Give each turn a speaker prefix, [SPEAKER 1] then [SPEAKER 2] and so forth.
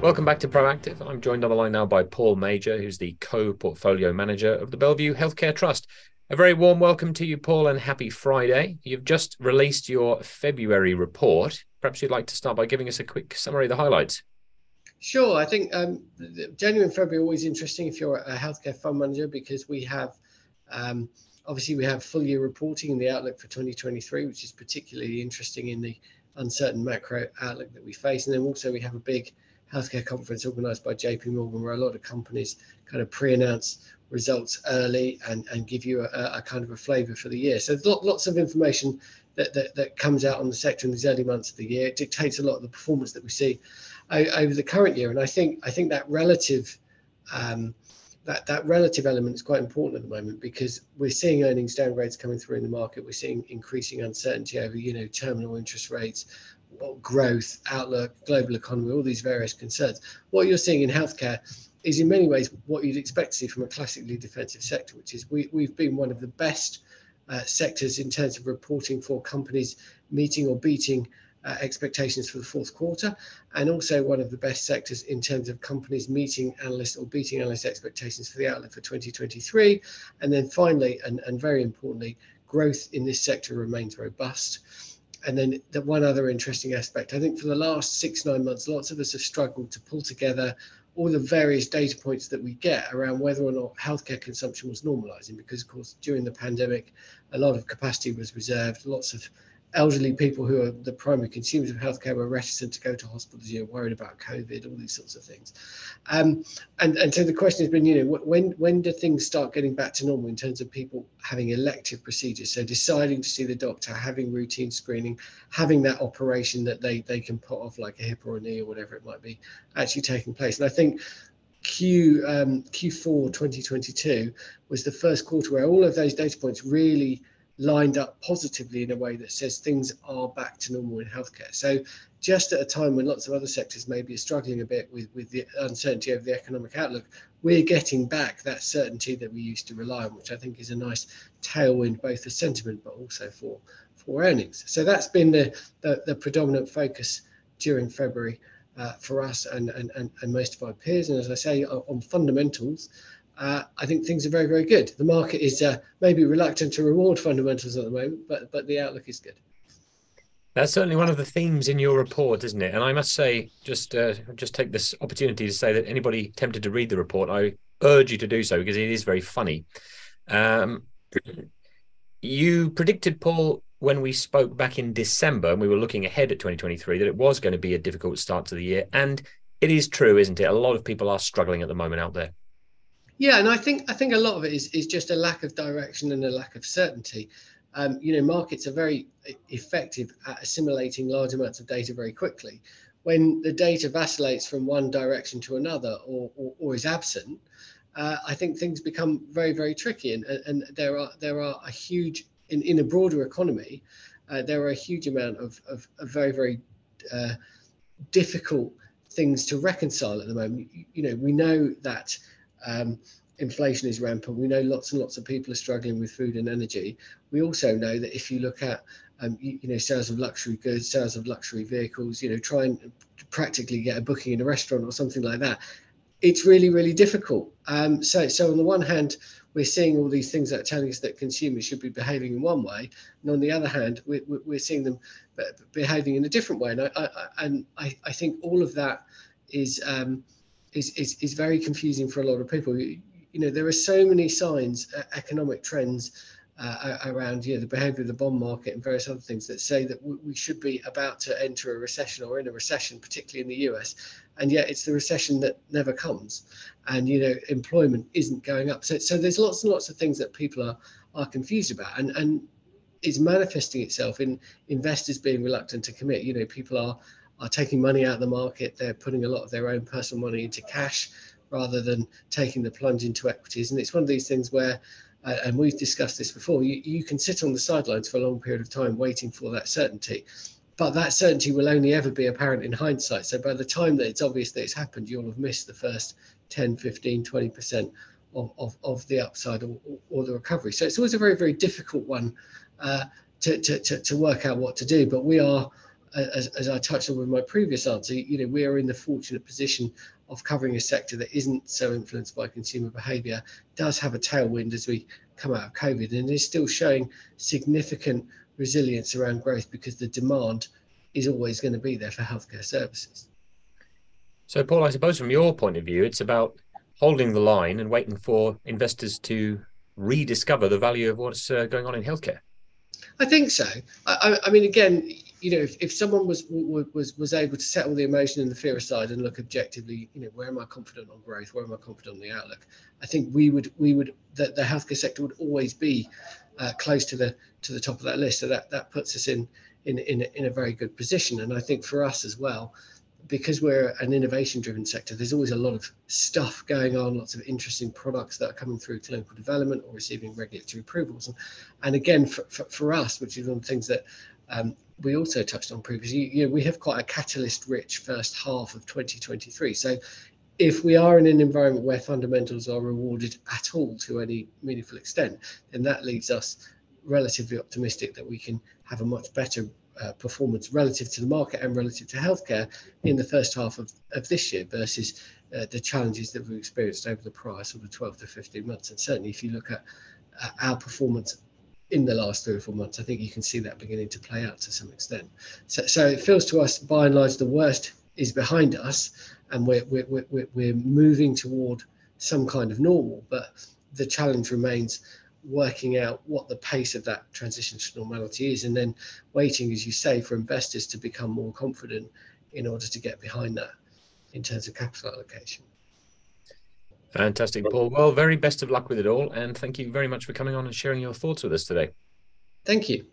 [SPEAKER 1] Welcome back to Proactive. I'm joined on the line now by Paul Major, who's the co portfolio manager of the Bellevue Healthcare Trust. A very warm welcome to you, Paul, and happy Friday. You've just released your February report. Perhaps you'd like to start by giving us a quick summary of the highlights.
[SPEAKER 2] Sure. I think um, January and February are always interesting if you're a healthcare fund manager because we have um, obviously we have full year reporting and the outlook for 2023, which is particularly interesting in the uncertain macro outlook that we face. And then also we have a big healthcare conference organised by JP Morgan, where a lot of companies kind of pre-announce results early and, and give you a, a kind of a flavour for the year. So there's lots of information that, that, that comes out on the sector in these early months of the year. It dictates a lot of the performance that we see over the current year. And I think I think that relative um, that that relative element is quite important at the moment because we're seeing earnings downgrades coming through in the market. We're seeing increasing uncertainty over you know terminal interest rates growth outlook, global economy, all these various concerns. What you're seeing in healthcare is in many ways what you'd expect to see from a classically defensive sector, which is we, we've been one of the best uh, sectors in terms of reporting for companies meeting or beating uh, expectations for the fourth quarter, and also one of the best sectors in terms of companies meeting analyst or beating analyst expectations for the outlook for 2023. And then finally, and, and very importantly, growth in this sector remains robust and then the one other interesting aspect, I think for the last six, nine months, lots of us have struggled to pull together all the various data points that we get around whether or not healthcare consumption was normalizing. Because, of course, during the pandemic, a lot of capacity was reserved, lots of elderly people who are the primary consumers of healthcare were reticent to go to hospitals, you know, worried about COVID, all these sorts of things. Um, and, and so the question has been, you know, when when do things start getting back to normal in terms of people having elective procedures? So deciding to see the doctor, having routine screening, having that operation that they, they can put off like a hip or a knee or whatever it might be actually taking place. And I think Q um, Q4 2022 was the first quarter where all of those data points really lined up positively in a way that says things are back to normal in healthcare. So just at a time when lots of other sectors maybe are struggling a bit with, with the uncertainty of the economic outlook, we're getting back that certainty that we used to rely on, which I think is a nice tailwind both for sentiment but also for for earnings. So that's been the the, the predominant focus during February uh, for us and, and, and, and most of our peers. And as I say, on fundamentals, uh, I think things are very, very good. The market is uh, maybe reluctant to reward fundamentals at the moment, but but the outlook is good.
[SPEAKER 1] That's certainly one of the themes in your report, isn't it? And I must say, just uh, just take this opportunity to say that anybody tempted to read the report, I urge you to do so because it is very funny. Um, you predicted, Paul, when we spoke back in December, and we were looking ahead at 2023, that it was going to be a difficult start to the year, and it is true, isn't it? A lot of people are struggling at the moment out there.
[SPEAKER 2] Yeah, and I think I think a lot of it is is just a lack of direction and a lack of certainty. Um, you know, markets are very effective at assimilating large amounts of data very quickly. When the data vacillates from one direction to another or, or, or is absent, uh, I think things become very, very tricky. And, and there are there are a huge in, in a broader economy, uh, there are a huge amount of, of, of very, very uh, difficult things to reconcile at the moment. You, you know, we know that um, inflation is rampant. We know lots and lots of people are struggling with food and energy. We also know that if you look at um, you, you, know sales of luxury goods, sales of luxury vehicles, you know, try and practically get a booking in a restaurant or something like that. It's really, really difficult. Um, so, so on the one hand, we're seeing all these things that are telling us that consumers should be behaving in one way, and on the other hand, we're, we're seeing them behaving in a different way. And I, I and I, I think all of that is um, is, is, is very confusing for a lot of people. You, you know, there are so many signs, uh, economic trends uh, around you know, the behavior of the bond market and various other things that say that we, we should be about to enter a recession or in a recession, particularly in the US. And yet it's the recession that never comes. And, you know, employment isn't going up. So, so there's lots and lots of things that people are, are confused about. And, and it's manifesting itself in investors being reluctant to commit. You know, people are are taking money out of the market. They're putting a lot of their own personal money into cash rather than taking the plunge into equities. And it's one of these things where, uh, and we've discussed this before, you, you can sit on the sidelines for a long period of time waiting for that certainty. But that certainty will only ever be apparent in hindsight. So by the time that it's obvious that it's happened, you'll have missed the first 10, 15, 20% of, of, of the upside or, or the recovery. So it's always a very, very difficult one uh, to, to, to, to work out what to do. But we are as, as I touched on with my previous answer, you know, we are in the fortunate position of covering a sector that isn't so influenced by consumer behaviour, does have a tailwind as we come out of COVID, and is still showing significant resilience around growth because the demand is always going to be there for healthcare services.
[SPEAKER 1] So, Paul, I suppose from your point of view, it's about holding the line and waiting for investors to rediscover the value of what's uh, going on in healthcare.
[SPEAKER 2] I think so. I, I, mean, again, you know, if, if someone was was was able to settle the emotion and the fear aside and look objectively, you know, where am I confident on growth? Where am I confident on the outlook? I think we would we would that the healthcare sector would always be uh, close to the to the top of that list. So that that puts us in in in in a very good position. And I think for us as well, because we're an innovation driven sector, there's always a lot of stuff going on, lots of interesting products that are coming through clinical development or receiving regulatory approvals. And, and again, for, for, for us, which is one of the things that um, we also touched on previously, you know, we have quite a catalyst rich first half of 2023. So if we are in an environment where fundamentals are rewarded at all to any meaningful extent, then that leaves us relatively optimistic that we can have a much better uh, performance relative to the market and relative to healthcare in the first half of, of this year versus uh, the challenges that we've experienced over the prior sort of 12 to 15 months. And certainly, if you look at uh, our performance in the last three or four months, I think you can see that beginning to play out to some extent. So, so it feels to us, by and large, the worst is behind us, and we're, we're, we're, we're moving toward some kind of normal. But the challenge remains working out what the pace of that transition to normality is, and then waiting, as you say, for investors to become more confident in order to get behind that in terms of capital allocation.
[SPEAKER 1] Fantastic, Paul. Well, very best of luck with it all, and thank you very much for coming on and sharing your thoughts with us today.
[SPEAKER 2] Thank you.